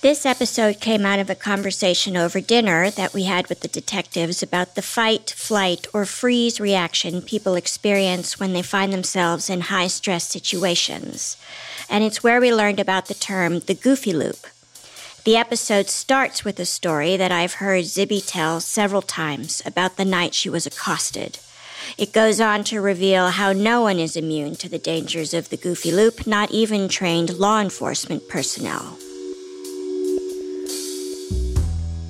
This episode came out of a conversation over dinner that we had with the detectives about the fight, flight, or freeze reaction people experience when they find themselves in high stress situations. And it's where we learned about the term the goofy loop. The episode starts with a story that I've heard Zibby tell several times about the night she was accosted. It goes on to reveal how no one is immune to the dangers of the goofy loop, not even trained law enforcement personnel.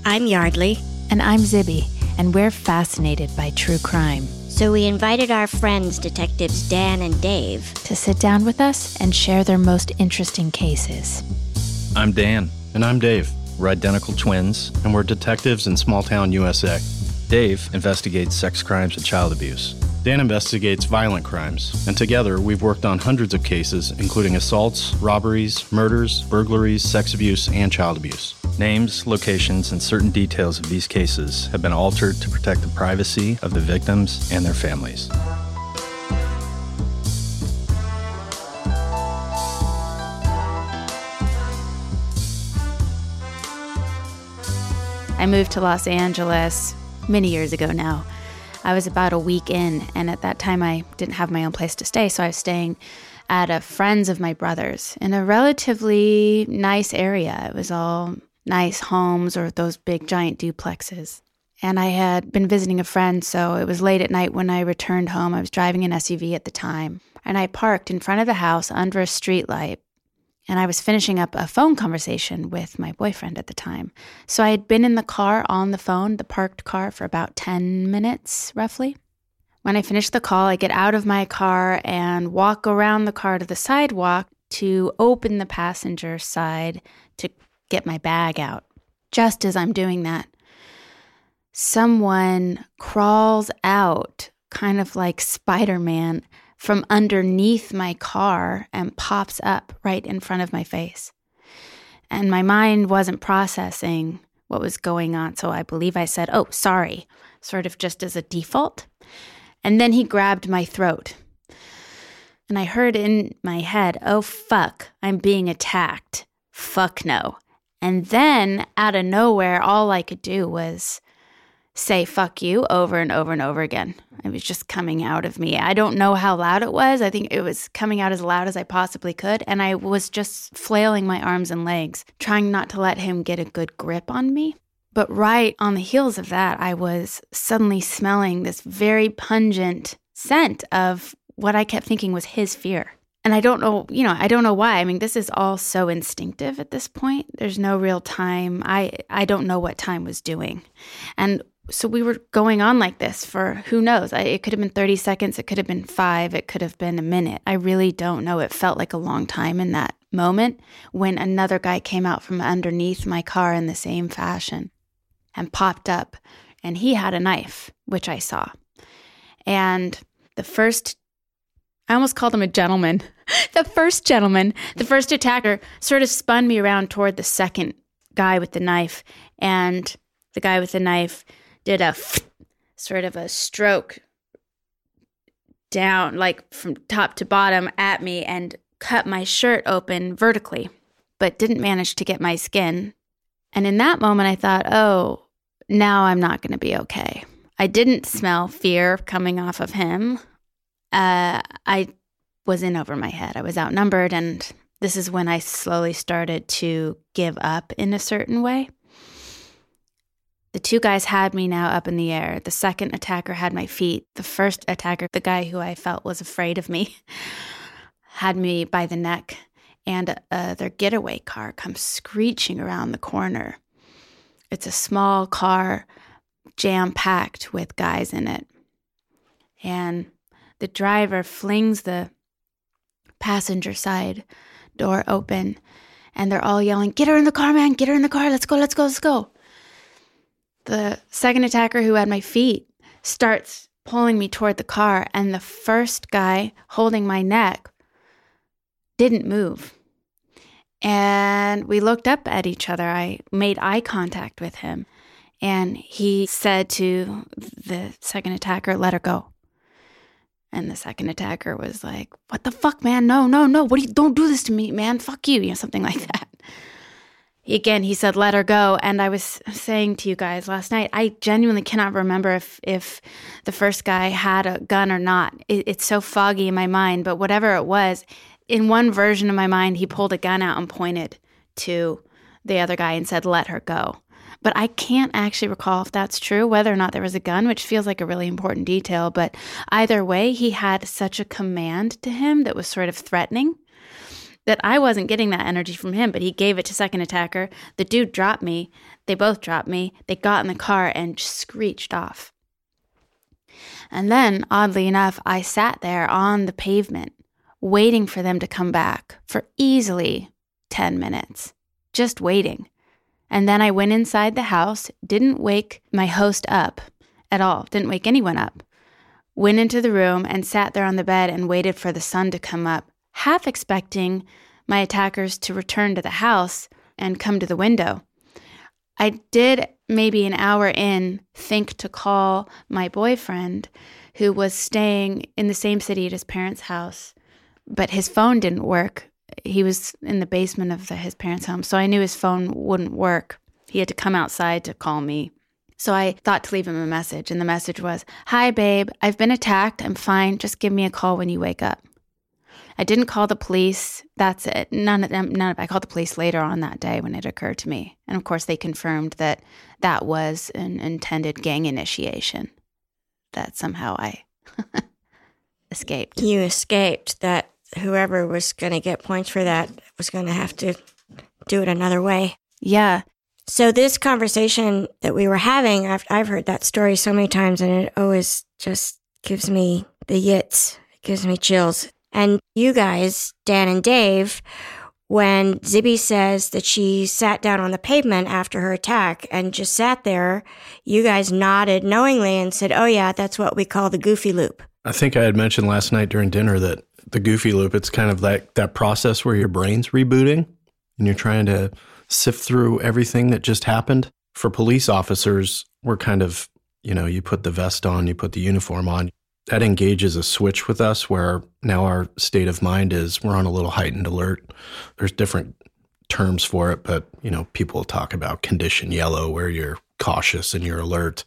I'm Yardley. And I'm Zibby, and we're fascinated by true crime. So we invited our friends, Detectives Dan and Dave, to sit down with us and share their most interesting cases. I'm Dan. And I'm Dave. We're identical twins, and we're detectives in small town USA. Dave investigates sex crimes and child abuse. Dan investigates violent crimes, and together we've worked on hundreds of cases, including assaults, robberies, murders, burglaries, sex abuse, and child abuse. Names, locations, and certain details of these cases have been altered to protect the privacy of the victims and their families. I moved to Los Angeles many years ago now. I was about a week in, and at that time I didn't have my own place to stay, so I was staying at a friend's of my brother's in a relatively nice area. It was all nice homes or those big giant duplexes. And I had been visiting a friend, so it was late at night when I returned home. I was driving an SUV at the time, and I parked in front of the house under a streetlight. And I was finishing up a phone conversation with my boyfriend at the time. So I had been in the car on the phone, the parked car, for about 10 minutes roughly. When I finish the call, I get out of my car and walk around the car to the sidewalk to open the passenger side to get my bag out. Just as I'm doing that, someone crawls out, kind of like Spider Man, from underneath my car and pops up right in front of my face. And my mind wasn't processing what was going on, so I believe I said, Oh, sorry, sort of just as a default. And then he grabbed my throat. And I heard in my head, Oh, fuck, I'm being attacked. Fuck no. And then out of nowhere, all I could do was say fuck you over and over and over again. It was just coming out of me. I don't know how loud it was. I think it was coming out as loud as I possibly could. And I was just flailing my arms and legs, trying not to let him get a good grip on me. But right on the heels of that, I was suddenly smelling this very pungent scent of what I kept thinking was his fear. And I don't know, you know, I don't know why. I mean, this is all so instinctive at this point. There's no real time. I I don't know what time was doing. And so we were going on like this for who knows. I, it could have been 30 seconds, it could have been 5, it could have been a minute. I really don't know. It felt like a long time in that moment when another guy came out from underneath my car in the same fashion and popped up and he had a knife, which I saw. And the first I almost called him a gentleman. the first gentleman, the first attacker, sort of spun me around toward the second guy with the knife. And the guy with the knife did a sort of a stroke down, like from top to bottom at me, and cut my shirt open vertically, but didn't manage to get my skin. And in that moment, I thought, oh, now I'm not going to be okay. I didn't smell fear coming off of him uh, I was in over my head. I was outnumbered, and this is when I slowly started to give up in a certain way. The two guys had me now up in the air. The second attacker had my feet. The first attacker, the guy who I felt was afraid of me, had me by the neck. And uh, their getaway car comes screeching around the corner. It's a small car, jam packed with guys in it. And the driver flings the passenger side door open and they're all yelling, Get her in the car, man, get her in the car, let's go, let's go, let's go. The second attacker who had my feet starts pulling me toward the car, and the first guy holding my neck didn't move. And we looked up at each other. I made eye contact with him, and he said to the second attacker, Let her go. And the second attacker was like, What the fuck, man? No, no, no. What do you don't do this to me, man? Fuck you, you know, something like that. Again, he said, let her go. And I was saying to you guys last night, I genuinely cannot remember if, if the first guy had a gun or not. It, it's so foggy in my mind, but whatever it was, in one version of my mind, he pulled a gun out and pointed to the other guy and said, let her go. But I can't actually recall if that's true, whether or not there was a gun, which feels like a really important detail. But either way, he had such a command to him that was sort of threatening that I wasn't getting that energy from him, but he gave it to second attacker. The dude dropped me. They both dropped me. They got in the car and screeched off. And then, oddly enough, I sat there on the pavement waiting for them to come back for easily 10 minutes, just waiting. And then I went inside the house, didn't wake my host up at all, didn't wake anyone up. Went into the room and sat there on the bed and waited for the sun to come up half expecting my attackers to return to the house and come to the window. I did maybe an hour in think to call my boyfriend who was staying in the same city at his parents' house, but his phone didn't work. He was in the basement of the, his parents' home, so I knew his phone wouldn't work. He had to come outside to call me. So I thought to leave him a message, and the message was Hi, babe, I've been attacked. I'm fine. Just give me a call when you wake up. I didn't call the police. That's it. None of them, none of, I called the police later on that day when it occurred to me. And of course, they confirmed that that was an intended gang initiation, that somehow I escaped. You escaped, that whoever was going to get points for that was going to have to do it another way. Yeah. So, this conversation that we were having, I've, I've heard that story so many times, and it always just gives me the yits, it gives me chills. And you guys, Dan and Dave, when Zibby says that she sat down on the pavement after her attack and just sat there, you guys nodded knowingly and said, Oh, yeah, that's what we call the goofy loop. I think I had mentioned last night during dinner that the goofy loop, it's kind of like that process where your brain's rebooting and you're trying to sift through everything that just happened. For police officers, we're kind of, you know, you put the vest on, you put the uniform on, that engages a switch with us where now our state of mind is we're on a little heightened alert. There's different terms for it, but you know, people talk about condition yellow where you're cautious and you're alert,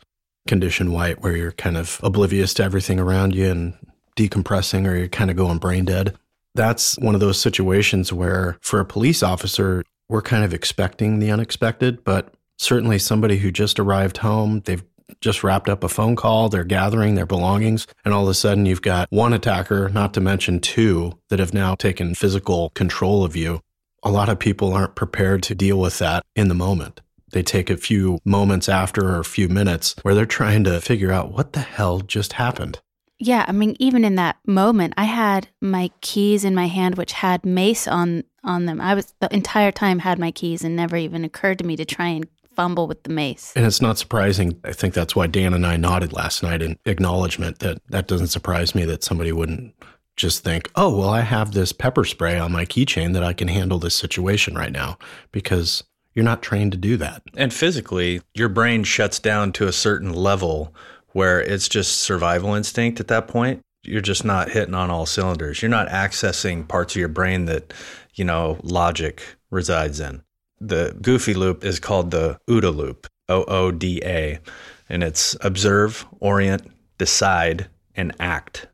condition white where you're kind of oblivious to everything around you and decompressing or you're kind of going brain dead. That's one of those situations where for a police officer, we're kind of expecting the unexpected, but certainly somebody who just arrived home, they've just wrapped up a phone call, they're gathering their belongings, and all of a sudden you've got one attacker, not to mention two, that have now taken physical control of you. A lot of people aren't prepared to deal with that in the moment. They take a few moments after or a few minutes where they're trying to figure out what the hell just happened. Yeah, I mean, even in that moment, I had my keys in my hand, which had mace on on them. I was the entire time had my keys, and never even occurred to me to try and fumble with the mace. And it's not surprising. I think that's why Dan and I nodded last night in acknowledgement that that doesn't surprise me that somebody wouldn't just think, oh, well, I have this pepper spray on my keychain that I can handle this situation right now because you're not trained to do that. And physically, your brain shuts down to a certain level where it's just survival instinct at that point. You're just not hitting on all cylinders. You're not accessing parts of your brain that, you know, logic resides in. The goofy loop is called the OODA loop, O O D A, and it's observe, orient, decide, and act.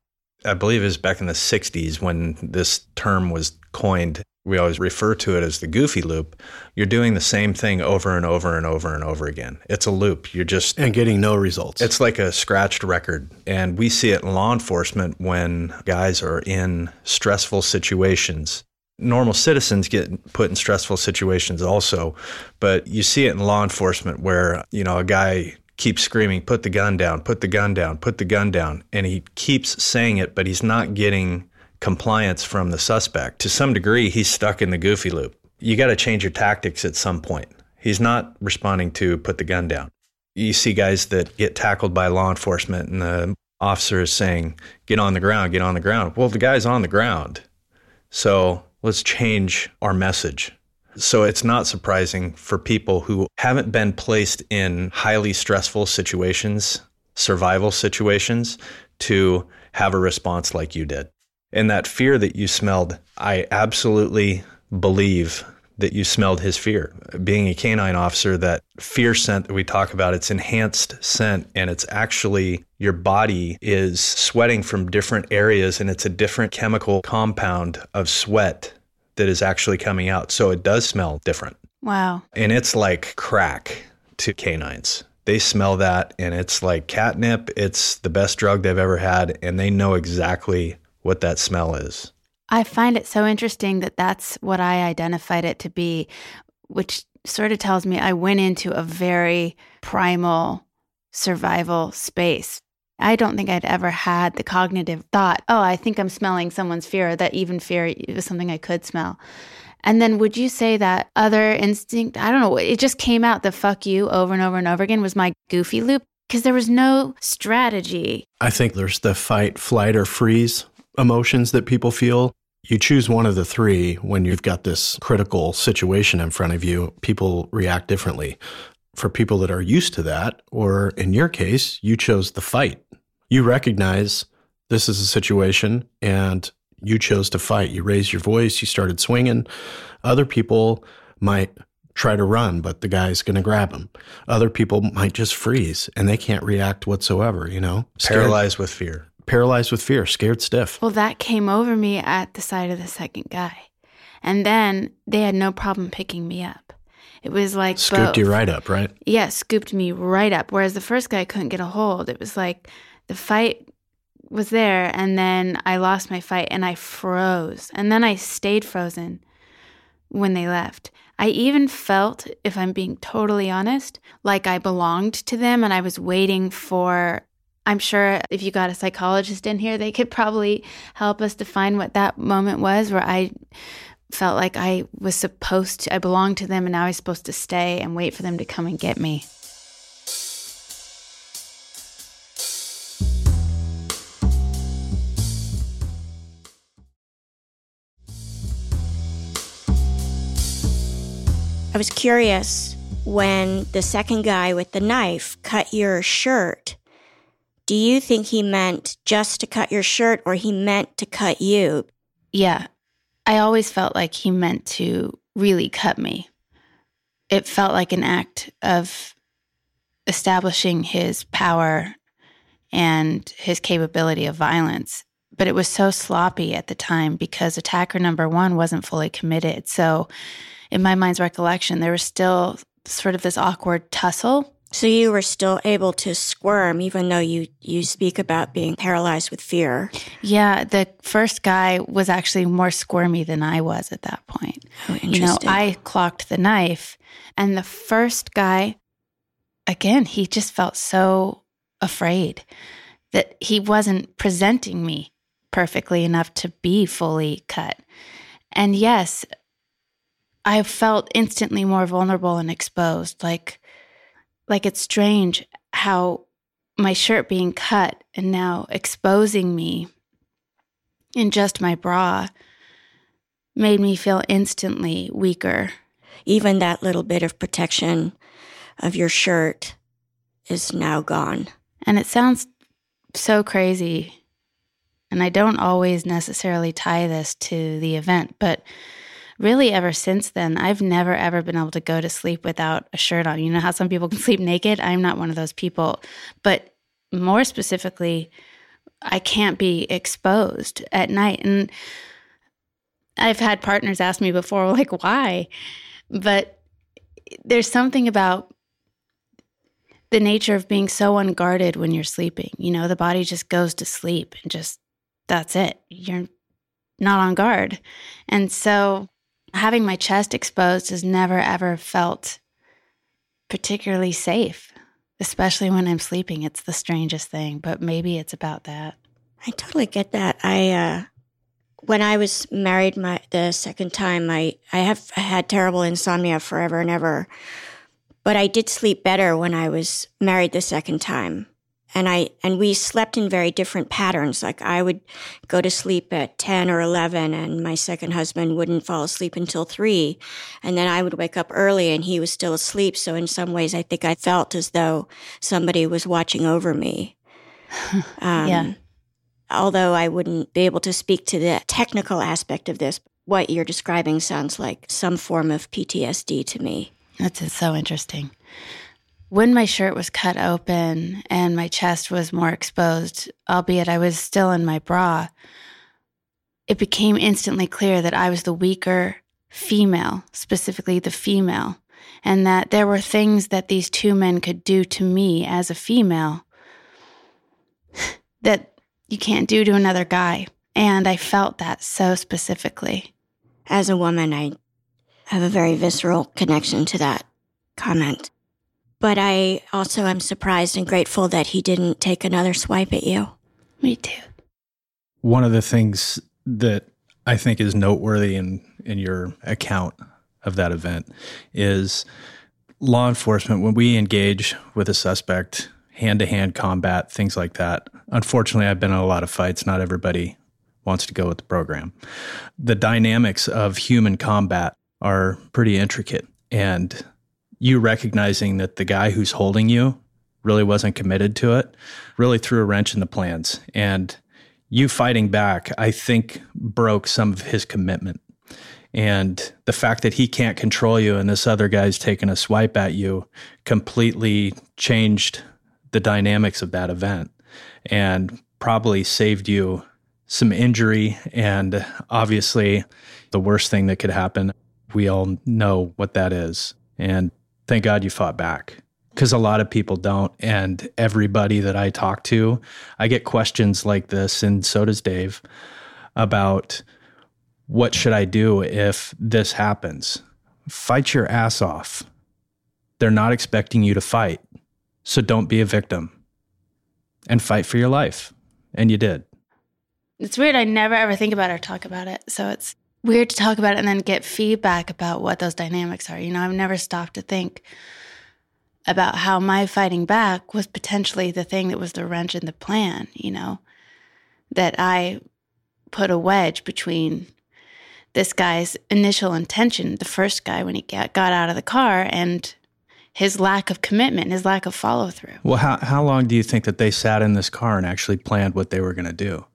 I believe it was back in the 60s when this term was coined. We always refer to it as the goofy loop. You're doing the same thing over and over and over and over again. It's a loop. You're just. And getting no results. It's like a scratched record. And we see it in law enforcement when guys are in stressful situations normal citizens get put in stressful situations also but you see it in law enforcement where you know a guy keeps screaming put the gun down put the gun down put the gun down and he keeps saying it but he's not getting compliance from the suspect. To some degree he's stuck in the goofy loop. You got to change your tactics at some point. He's not responding to put the gun down. You see guys that get tackled by law enforcement and the officer is saying get on the ground get on the ground. Well the guy's on the ground. So let's change our message. So it's not surprising for people who haven't been placed in highly stressful situations, survival situations, to have a response like you did. And that fear that you smelled, I absolutely believe that you smelled his fear. Being a canine officer, that fear scent that we talk about, it's enhanced scent and it's actually your body is sweating from different areas and it's a different chemical compound of sweat that is actually coming out. So it does smell different. Wow. And it's like crack to canines. They smell that and it's like catnip. It's the best drug they've ever had and they know exactly what that smell is. I find it so interesting that that's what I identified it to be, which sort of tells me I went into a very primal survival space. I don't think I'd ever had the cognitive thought, oh, I think I'm smelling someone's fear, that even fear was something I could smell. And then would you say that other instinct, I don't know, it just came out the fuck you over and over and over again was my goofy loop because there was no strategy. I think there's the fight, flight, or freeze emotions that people feel. You choose one of the three when you've got this critical situation in front of you, people react differently. For people that are used to that, or in your case, you chose the fight. You recognize this is a situation and you chose to fight. You raised your voice, you started swinging. Other people might try to run, but the guy's going to grab them. Other people might just freeze and they can't react whatsoever, you know? Scared, Paralyzed with fear. Paralyzed with fear, scared stiff. Well, that came over me at the sight of the second guy. And then they had no problem picking me up. It was like scooped both. you right up, right? Yeah, scooped me right up. Whereas the first guy couldn't get a hold. It was like the fight was there and then I lost my fight and I froze. And then I stayed frozen when they left. I even felt, if I'm being totally honest, like I belonged to them and I was waiting for. I'm sure if you got a psychologist in here, they could probably help us define what that moment was where I felt like I was supposed to, I belonged to them and now I was supposed to stay and wait for them to come and get me. I was curious when the second guy with the knife cut your shirt. Do you think he meant just to cut your shirt or he meant to cut you? Yeah. I always felt like he meant to really cut me. It felt like an act of establishing his power and his capability of violence. But it was so sloppy at the time because attacker number one wasn't fully committed. So in my mind's recollection, there was still sort of this awkward tussle. So you were still able to squirm, even though you you speak about being paralyzed with fear. Yeah, the first guy was actually more squirmy than I was at that point. Oh, interesting. You know, I clocked the knife, and the first guy, again, he just felt so afraid that he wasn't presenting me perfectly enough to be fully cut. And yes, I felt instantly more vulnerable and exposed. Like, like it's strange how my shirt being cut and now exposing me in just my bra made me feel instantly weaker. Even that little bit of protection of your shirt is now gone. And it sounds so crazy. And I don't always necessarily tie this to the event, but really ever since then, I've never ever been able to go to sleep without a shirt on. You know how some people can sleep naked? I'm not one of those people. But more specifically, I can't be exposed at night. And I've had partners ask me before, like, why? But there's something about the nature of being so unguarded when you're sleeping. You know, the body just goes to sleep and just that's it. You're not on guard. And so having my chest exposed has never ever felt particularly safe, especially when I'm sleeping. It's the strangest thing, but maybe it's about that. I totally get that. I uh when I was married my the second time, I I have had terrible insomnia forever and ever. But I did sleep better when I was married the second time and I and we slept in very different patterns. Like I would go to sleep at 10 or 11 and my second husband wouldn't fall asleep until 3 and then I would wake up early and he was still asleep. So in some ways I think I felt as though somebody was watching over me. Um, yeah. Although I wouldn't be able to speak to the technical aspect of this, what you're describing sounds like some form of PTSD to me. That's so interesting. When my shirt was cut open and my chest was more exposed, albeit I was still in my bra, it became instantly clear that I was the weaker female, specifically the female, and that there were things that these two men could do to me as a female that you can't do to another guy. And I felt that so specifically. As a woman, I have a very visceral connection to that comment. But I also am surprised and grateful that he didn't take another swipe at you. Me too. One of the things that I think is noteworthy in, in your account of that event is law enforcement, when we engage with a suspect, hand to hand combat, things like that. Unfortunately, I've been in a lot of fights. Not everybody wants to go with the program. The dynamics of human combat are pretty intricate. And you recognizing that the guy who's holding you really wasn't committed to it really threw a wrench in the plans. And you fighting back, I think, broke some of his commitment. And the fact that he can't control you and this other guy's taking a swipe at you completely changed the dynamics of that event and probably saved you some injury. And obviously, the worst thing that could happen, we all know what that is. And thank God you fought back because a lot of people don't. And everybody that I talk to, I get questions like this, and so does Dave, about what should I do if this happens? Fight your ass off. They're not expecting you to fight. So don't be a victim and fight for your life. And you did. It's weird. I never ever think about it or talk about it. So it's weird to talk about it and then get feedback about what those dynamics are. You know, I've never stopped to think about how my fighting back was potentially the thing that was the wrench in the plan, you know, that I put a wedge between this guy's initial intention, the first guy when he got, got out of the car, and his lack of commitment, his lack of follow through. Well, how, how long do you think that they sat in this car and actually planned what they were going to do?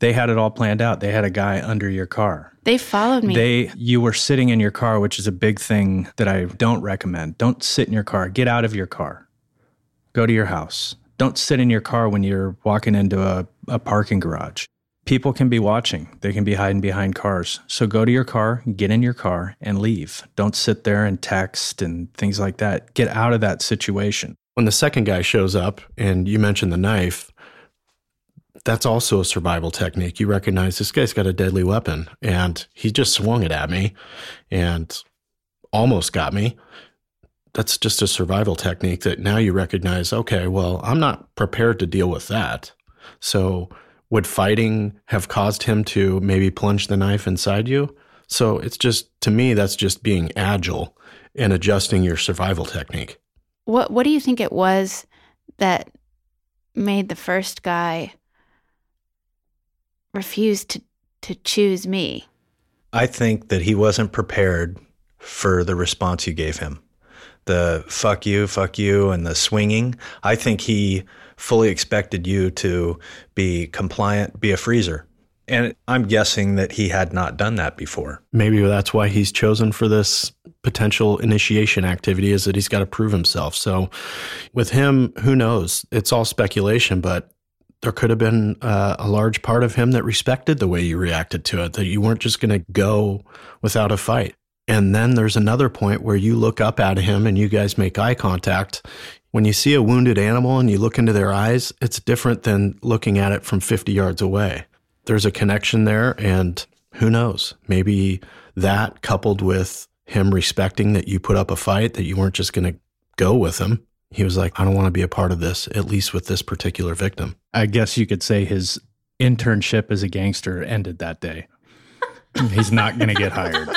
They had it all planned out. They had a guy under your car. They followed me. They you were sitting in your car, which is a big thing that I don't recommend. Don't sit in your car. Get out of your car. Go to your house. Don't sit in your car when you're walking into a, a parking garage. People can be watching. They can be hiding behind cars. So go to your car, get in your car, and leave. Don't sit there and text and things like that. Get out of that situation. When the second guy shows up and you mention the knife, that's also a survival technique. You recognize this guy's got a deadly weapon and he just swung it at me and almost got me. That's just a survival technique that now you recognize, okay, well, I'm not prepared to deal with that. So, would fighting have caused him to maybe plunge the knife inside you? So, it's just, to me, that's just being agile and adjusting your survival technique. What, what do you think it was that made the first guy refused to, to choose me. I think that he wasn't prepared for the response you gave him. The fuck you, fuck you, and the swinging. I think he fully expected you to be compliant, be a freezer. And I'm guessing that he had not done that before. Maybe that's why he's chosen for this potential initiation activity is that he's got to prove himself. So with him, who knows? It's all speculation, but there could have been uh, a large part of him that respected the way you reacted to it, that you weren't just going to go without a fight. And then there's another point where you look up at him and you guys make eye contact. When you see a wounded animal and you look into their eyes, it's different than looking at it from 50 yards away. There's a connection there, and who knows? Maybe that coupled with him respecting that you put up a fight, that you weren't just going to go with him, he was like, I don't want to be a part of this, at least with this particular victim. I guess you could say his internship as a gangster ended that day. He's not going to get hired.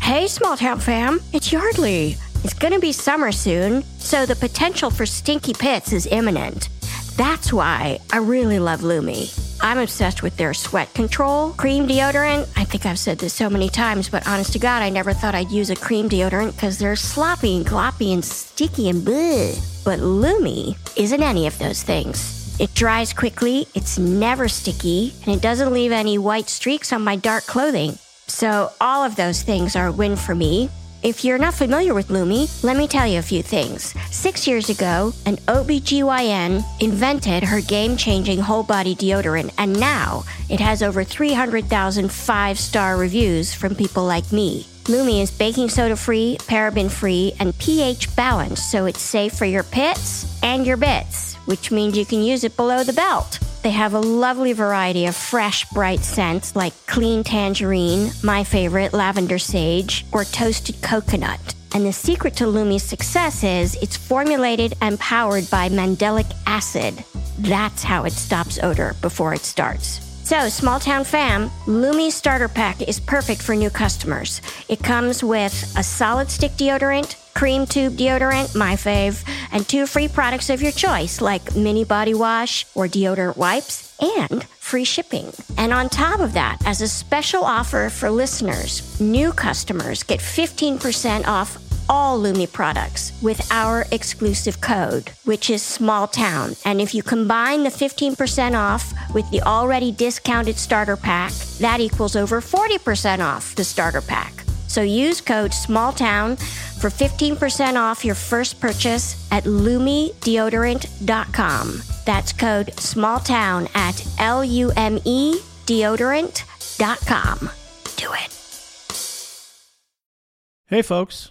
Hey, small town fam, it's Yardley. It's gonna be summer soon, so the potential for stinky pits is imminent. That's why I really love Lume. I'm obsessed with their sweat control cream deodorant. I think I've said this so many times, but honest to God, I never thought I'd use a cream deodorant because they're sloppy and gloppy and sticky and bleh. But Lume isn't any of those things. It dries quickly, it's never sticky, and it doesn't leave any white streaks on my dark clothing. So, all of those things are a win for me. If you're not familiar with Lume, let me tell you a few things. Six years ago, an OBGYN invented her game changing whole body deodorant, and now it has over 300,000 five star reviews from people like me. Lume is baking soda free, paraben free, and pH balanced, so it's safe for your pits and your bits, which means you can use it below the belt. They have a lovely variety of fresh, bright scents like clean tangerine, my favorite, lavender sage, or toasted coconut. And the secret to Lume's success is it's formulated and powered by mandelic acid. That's how it stops odor before it starts. So, small town fam, Lume starter pack is perfect for new customers. It comes with a solid stick deodorant, cream tube deodorant, my fave, and two free products of your choice like mini body wash or deodorant wipes and free shipping. And on top of that, as a special offer for listeners, new customers get 15% off all Lume products with our exclusive code, which is small town. And if you combine the 15% off with the already discounted starter pack, that equals over 40% off the starter pack. So use code SMALLTOWN for 15% off your first purchase at lumedeodorant.com. That's code SMALLTOWN at L U M E deodorant.com. Do it. Hey folks,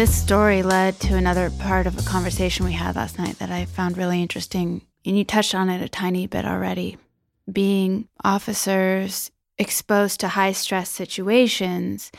This story led to another part of a conversation we had last night that I found really interesting. And you touched on it a tiny bit already. Being officers exposed to high stress situations,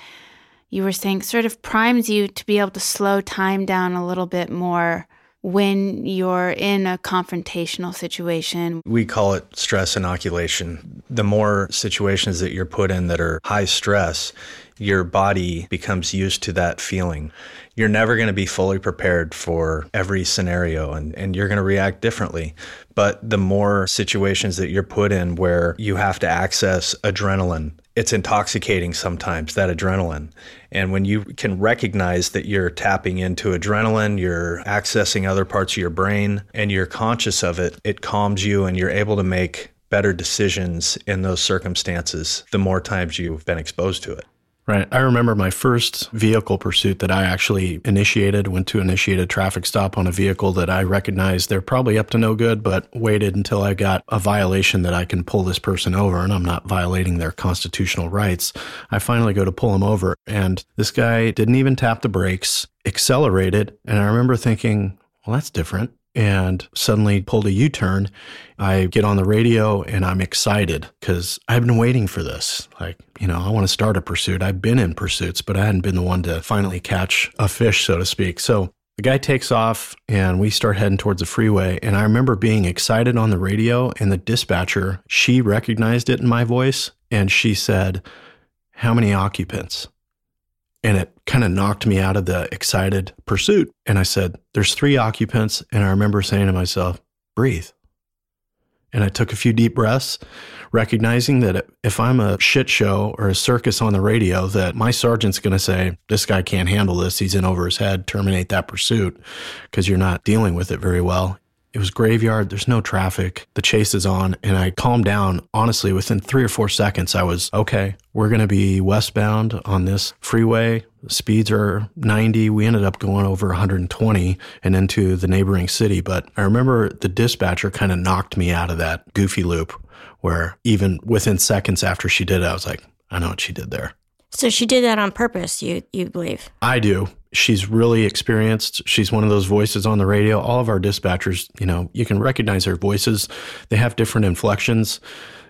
you were saying sort of primes you to be able to slow time down a little bit more when you're in a confrontational situation. We call it stress inoculation. The more situations that you're put in that are high stress, your body becomes used to that feeling. You're never going to be fully prepared for every scenario and, and you're going to react differently. But the more situations that you're put in where you have to access adrenaline, it's intoxicating sometimes, that adrenaline. And when you can recognize that you're tapping into adrenaline, you're accessing other parts of your brain, and you're conscious of it, it calms you and you're able to make better decisions in those circumstances the more times you've been exposed to it. Right. I remember my first vehicle pursuit that I actually initiated, went to initiate a traffic stop on a vehicle that I recognized they're probably up to no good, but waited until I got a violation that I can pull this person over and I'm not violating their constitutional rights. I finally go to pull him over and this guy didn't even tap the brakes, accelerated. And I remember thinking, well, that's different and suddenly pulled a U turn. I get on the radio and I'm excited because I've been waiting for this. Like, you know, I want to start a pursuit. I've been in pursuits, but I hadn't been the one to finally catch a fish, so to speak. So the guy takes off and we start heading towards the freeway. And I remember being excited on the radio, and the dispatcher, she recognized it in my voice and she said, How many occupants? And it kind of knocked me out of the excited pursuit. And I said, There's three occupants. And I remember saying to myself, Breathe. And I took a few deep breaths, recognizing that if I'm a shit show or a circus on the radio, that my sergeant's going to say, This guy can't handle this. He's in over his head. Terminate that pursuit because you're not dealing with it very well. It was graveyard. There's no traffic. The chase is on. And I calmed down. Honestly, within three or four seconds, I was okay. We're going to be westbound on this freeway. speeds are 90. We ended up going over 120 and into the neighboring city. But I remember the dispatcher kind of knocked me out of that goofy loop where even within seconds after she did it, I was like, I know what she did there. So she did that on purpose, you you believe? I do. She's really experienced. She's one of those voices on the radio. All of our dispatchers, you know, you can recognize their voices. They have different inflections.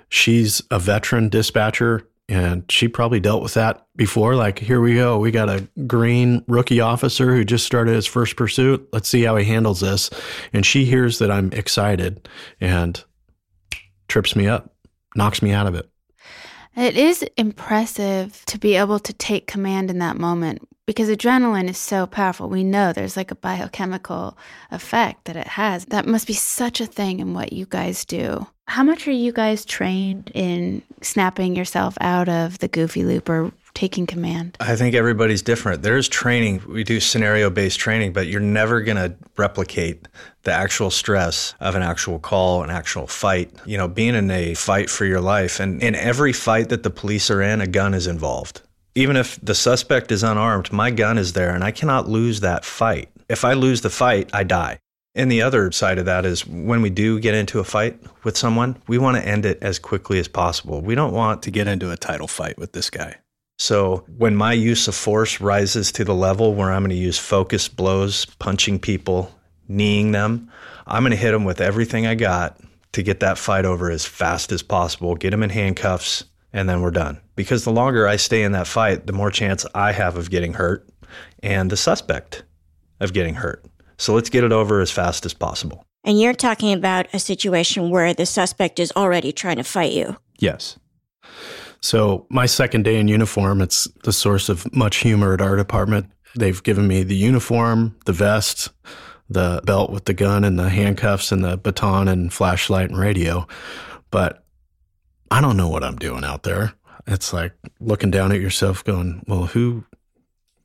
She's a veteran dispatcher and she probably dealt with that before. Like, here we go. We got a green rookie officer who just started his first pursuit. Let's see how he handles this. And she hears that I'm excited and trips me up, knocks me out of it. It is impressive to be able to take command in that moment because adrenaline is so powerful. We know there's like a biochemical effect that it has. That must be such a thing in what you guys do. How much are you guys trained in snapping yourself out of the goofy loop or taking command? I think everybody's different. There's training. We do scenario based training, but you're never going to replicate the actual stress of an actual call, an actual fight. You know, being in a fight for your life, and in every fight that the police are in, a gun is involved. Even if the suspect is unarmed, my gun is there, and I cannot lose that fight. If I lose the fight, I die. And the other side of that is when we do get into a fight with someone, we want to end it as quickly as possible. We don't want to get into a title fight with this guy. So when my use of force rises to the level where I'm going to use focused blows, punching people, kneeing them, I'm going to hit them with everything I got to get that fight over as fast as possible, get them in handcuffs, and then we're done. Because the longer I stay in that fight, the more chance I have of getting hurt and the suspect of getting hurt. So let's get it over as fast as possible. And you're talking about a situation where the suspect is already trying to fight you. Yes. So, my second day in uniform, it's the source of much humor at our department. They've given me the uniform, the vest, the belt with the gun and the handcuffs and the baton and flashlight and radio. But I don't know what I'm doing out there. it's like looking down at yourself, going, "Well, who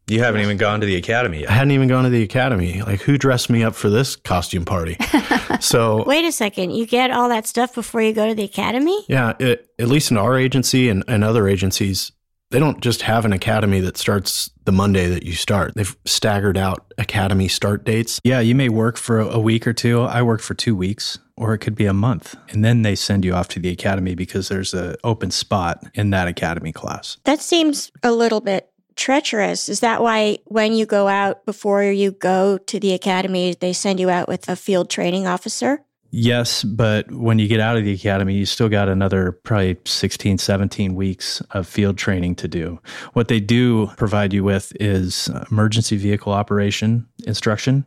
You haven't even gone to the academy I hadn't even gone to the academy. Like, who dressed me up for this costume party? so, Wait a second. You get all that stuff before you go to the academy? yeah, it, at least in our agency and, and other agencies, they don't just have an academy that starts the Monday that you start. They've staggered out academy start dates. Yeah, you may work for a week or two. I work for two weeks, or it could be a month. And then they send you off to the academy because there's an open spot in that academy class. That seems a little bit treacherous. Is that why when you go out before you go to the academy, they send you out with a field training officer? Yes, but when you get out of the academy, you still got another probably 16, 17 weeks of field training to do. What they do provide you with is emergency vehicle operation instruction,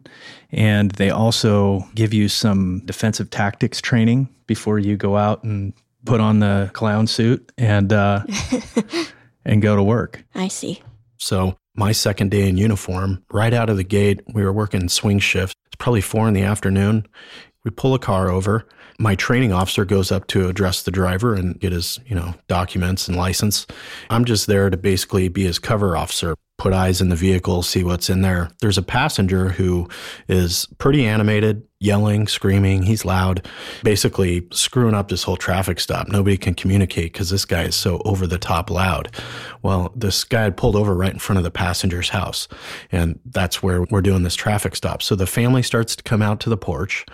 and they also give you some defensive tactics training before you go out and put on the clown suit and uh, and go to work. I see. So, my second day in uniform, right out of the gate, we were working swing shift. It's probably four in the afternoon. We pull a car over. My training officer goes up to address the driver and get his, you know, documents and license. I'm just there to basically be his cover officer, put eyes in the vehicle, see what's in there. There's a passenger who is pretty animated, yelling, screaming. He's loud, basically screwing up this whole traffic stop. Nobody can communicate because this guy is so over the top loud. Well, this guy had pulled over right in front of the passenger's house, and that's where we're doing this traffic stop. So the family starts to come out to the porch,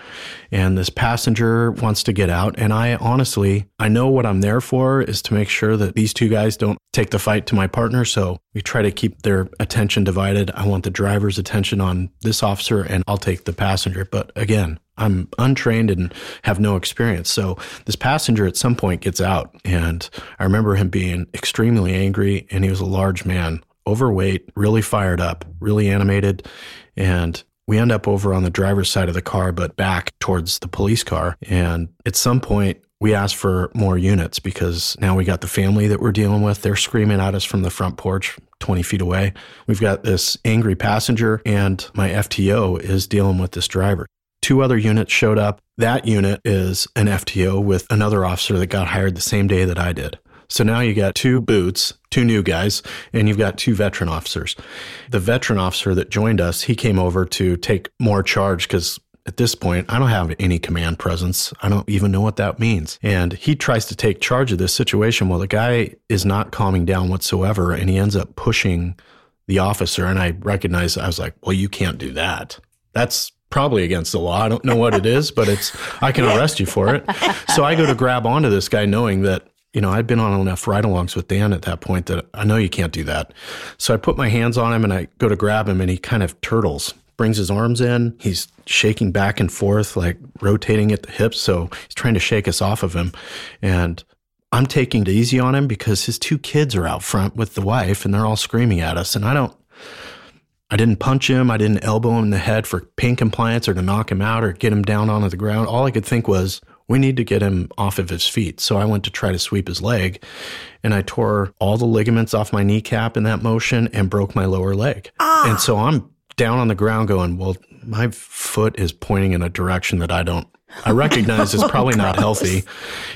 and this passenger wants to get out. And I honestly, I know what I'm there for is to make sure that these two guys don't take the fight to my partner. So we try to keep their attention divided. I want the driver's attention on this officer, and I'll take the passenger. But again, I'm untrained and have no experience. So this passenger at some point gets out, and I remember him being extremely angry, and he was a large man, overweight, really fired up, really animated, and we end up over on the driver's side of the car, but back towards the police car. And at some point, we asked for more units because now we got the family that we're dealing with. They're screaming at us from the front porch 20 feet away. We've got this angry passenger, and my FTO is dealing with this driver. Two other units showed up. That unit is an FTO with another officer that got hired the same day that I did. So now you got two boots, two new guys, and you've got two veteran officers. The veteran officer that joined us, he came over to take more charge because at this point, I don't have any command presence. I don't even know what that means. And he tries to take charge of this situation. Well, the guy is not calming down whatsoever, and he ends up pushing the officer. And I recognize, I was like, well, you can't do that. That's probably against the law. I don't know what it is, but it's, I can arrest you for it. So I go to grab onto this guy knowing that you know, I'd been on enough ride alongs with Dan at that point that I know you can't do that. So I put my hands on him and I go to grab him and he kind of turtles, brings his arms in. He's shaking back and forth, like rotating at the hips. So he's trying to shake us off of him. And I'm taking it easy on him because his two kids are out front with the wife and they're all screaming at us. And I don't, I didn't punch him. I didn't elbow him in the head for pain compliance or to knock him out or get him down onto the ground. All I could think was, we need to get him off of his feet. So I went to try to sweep his leg and I tore all the ligaments off my kneecap in that motion and broke my lower leg. Ah. And so I'm down on the ground going, well, my foot is pointing in a direction that I don't I recognize is oh, probably not healthy.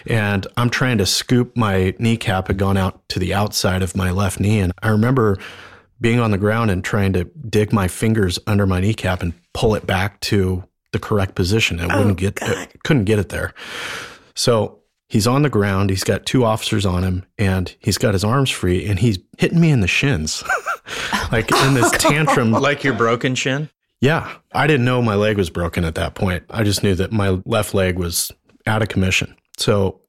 And I'm trying to scoop my kneecap had gone out to the outside of my left knee. And I remember being on the ground and trying to dig my fingers under my kneecap and pull it back to the correct position. It wouldn't oh, get it, couldn't get it there. So he's on the ground. He's got two officers on him, and he's got his arms free, and he's hitting me in the shins, like in this tantrum. Like your broken shin? Yeah, I didn't know my leg was broken at that point. I just knew that my left leg was out of commission. So,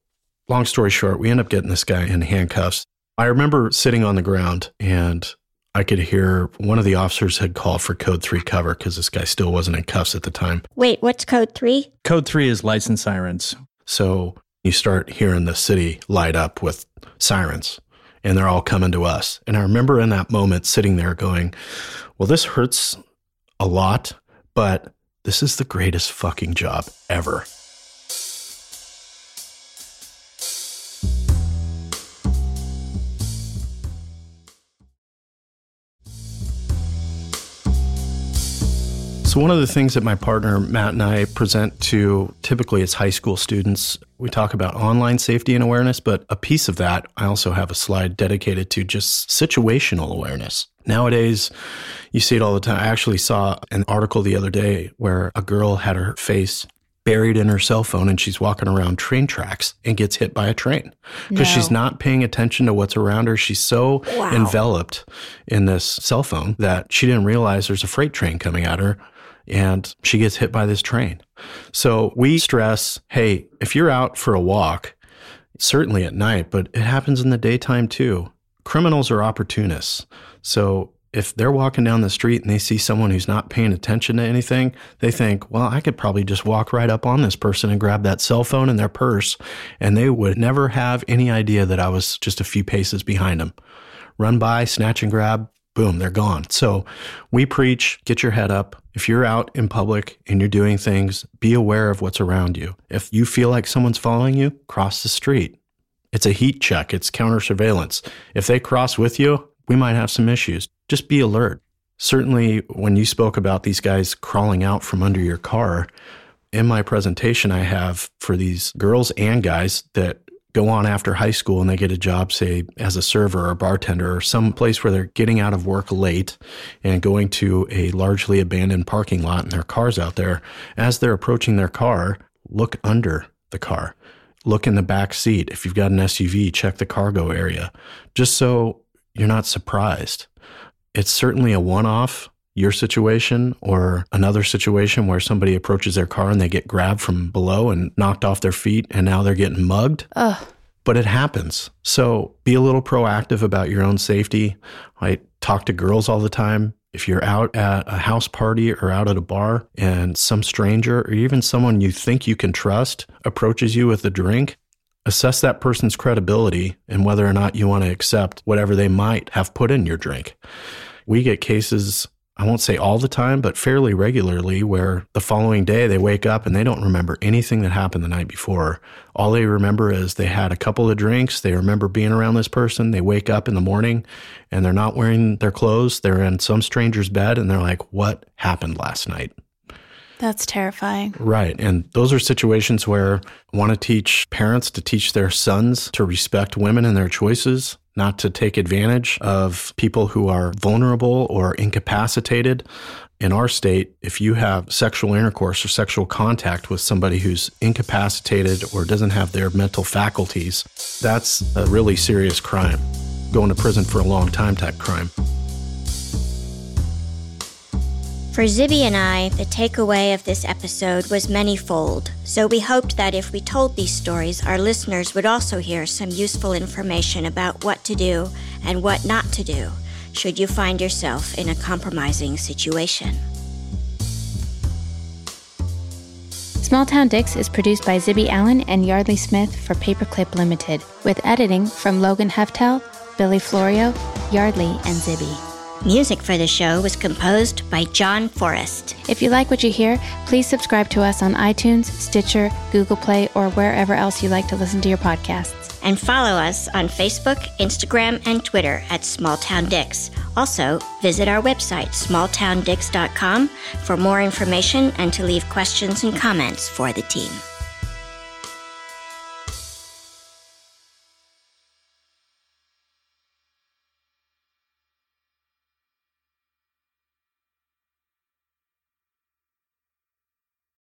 long story short, we end up getting this guy in handcuffs. I remember sitting on the ground and I could hear one of the officers had called for code three cover because this guy still wasn't in cuffs at the time. Wait, what's code three? Code three is license sirens. So you start hearing the city light up with sirens and they're all coming to us. And I remember in that moment sitting there going, well, this hurts a lot, but this is the greatest fucking job ever. So, one of the things that my partner Matt and I present to typically it's high school students, we talk about online safety and awareness, but a piece of that, I also have a slide dedicated to just situational awareness. Nowadays, you see it all the time. I actually saw an article the other day where a girl had her face buried in her cell phone and she's walking around train tracks and gets hit by a train because No. she's not paying attention to what's around her. She's so Wow. enveloped in this cell phone that she didn't realize there's a freight train coming at her and she gets hit by this train. So we stress hey, if you're out for a walk, certainly at night, but it happens in the daytime too. Criminals are opportunists. So if they're walking down the street and they see someone who's not paying attention to anything, they think, well, I could probably just walk right up on this person and grab that cell phone and their purse, and they would never have any idea that I was just a few paces behind them. Run by, snatch and grab, boom, they're gone. So we preach get your head up. If you're out in public and you're doing things, be aware of what's around you. If you feel like someone's following you, cross the street. It's a heat check, it's counter surveillance. If they cross with you, we might have some issues. Just be alert. Certainly, when you spoke about these guys crawling out from under your car, in my presentation, I have for these girls and guys that go on after high school and they get a job, say, as a server or a bartender or some place where they're getting out of work late and going to a largely abandoned parking lot and their car's out there. As they're approaching their car, look under the car. Look in the back seat. If you've got an SUV, check the cargo area, just so you're not surprised. It's certainly a one off, your situation or another situation where somebody approaches their car and they get grabbed from below and knocked off their feet and now they're getting mugged. Ugh. But it happens. So be a little proactive about your own safety. I talk to girls all the time. If you're out at a house party or out at a bar and some stranger or even someone you think you can trust approaches you with a drink, assess that person's credibility and whether or not you want to accept whatever they might have put in your drink. We get cases, I won't say all the time, but fairly regularly, where the following day they wake up and they don't remember anything that happened the night before. All they remember is they had a couple of drinks, they remember being around this person, they wake up in the morning and they're not wearing their clothes, they're in some stranger's bed, and they're like, What happened last night? That's terrifying. Right. And those are situations where I want to teach parents to teach their sons to respect women and their choices, not to take advantage of people who are vulnerable or incapacitated. In our state, if you have sexual intercourse or sexual contact with somebody who's incapacitated or doesn't have their mental faculties, that's a really serious crime. Going to prison for a long time type crime. For Zibby and I, the takeaway of this episode was manyfold, so we hoped that if we told these stories, our listeners would also hear some useful information about what to do and what not to do should you find yourself in a compromising situation. Small Town Dicks is produced by Zibby Allen and Yeardley Smith for Paperclip Limited, with editing from Logan Heftel, Billy Florio, Yeardley, and Zibby. Music for the show was composed by John Forrest. If you like what you hear, please subscribe to us on iTunes, Stitcher, Google Play, or wherever else you like to listen to your podcasts. And follow us on Facebook, Instagram, and Twitter at Smalltown Dicks. Also, visit our website, smalltowndicks.com, for more information and to leave questions and comments for the team.